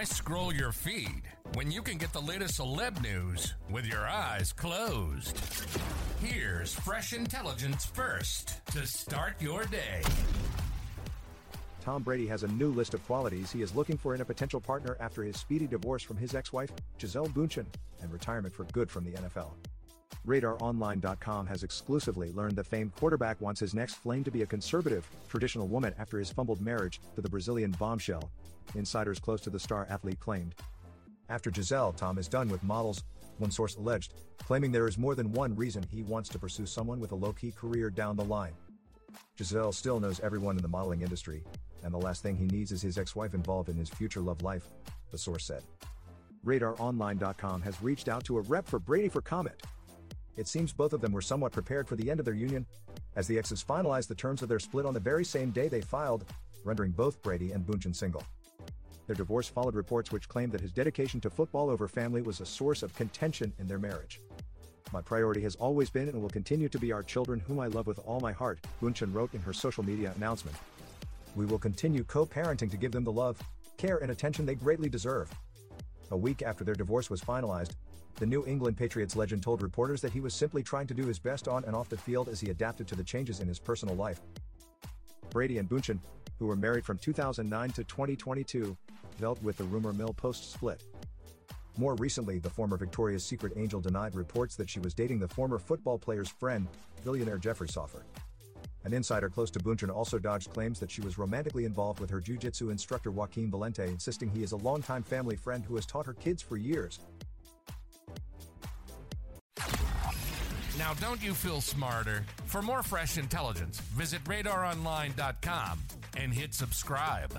Why scroll your feed when you can get the latest celeb news with your eyes closed? Here's fresh intelligence first to start your day. Tom Brady has a new list of qualities he is looking for in a potential partner after his speedy divorce from his ex-wife, Gisele Bündchen, and retirement for good from the NFL. RadarOnline.com has exclusively learned the famed quarterback wants his next flame to be a conservative, traditional woman after his fumbled marriage to the Brazilian bombshell, insiders close to the star athlete claimed. After Gisele, Tom is done with models, one source alleged, claiming there is more than one reason he wants to pursue someone with a low-key career down the line. Gisele still knows everyone in the modeling industry, and the last thing he needs is his ex-wife involved in his future love life, the source said. RadarOnline.com has reached out to a rep for Brady for comment. It seems both of them were somewhat prepared for the end of their union, as the exes finalized the terms of their split on the very same day they filed, rendering both Brady and Bündchen single. Their divorce followed reports which claimed that his dedication to football over family was a source of contention in their marriage. My priority has always been and will continue to be our children whom I love with all my heart, Bündchen wrote in her social media announcement. We will continue co-parenting to give them the love, care and attention they greatly deserve. A week after their divorce was finalized, the New England Patriots legend told reporters that he was simply trying to do his best on and off the field as he adapted to the changes in his personal life. Brady and Bündchen, who were married from 2009 to 2022, dealt with the rumor mill post-split. More recently, the former Victoria's Secret angel denied reports that she was dating the former football player's friend, billionaire Jeffrey Soffer. An insider close to Bündchen also dodged claims that she was romantically involved with her jiu-jitsu instructor Joaquin Valente, insisting he is a longtime family friend who has taught her kids for years. Now, don't you feel smarter? For more fresh intelligence, visit radaronline.com and hit subscribe.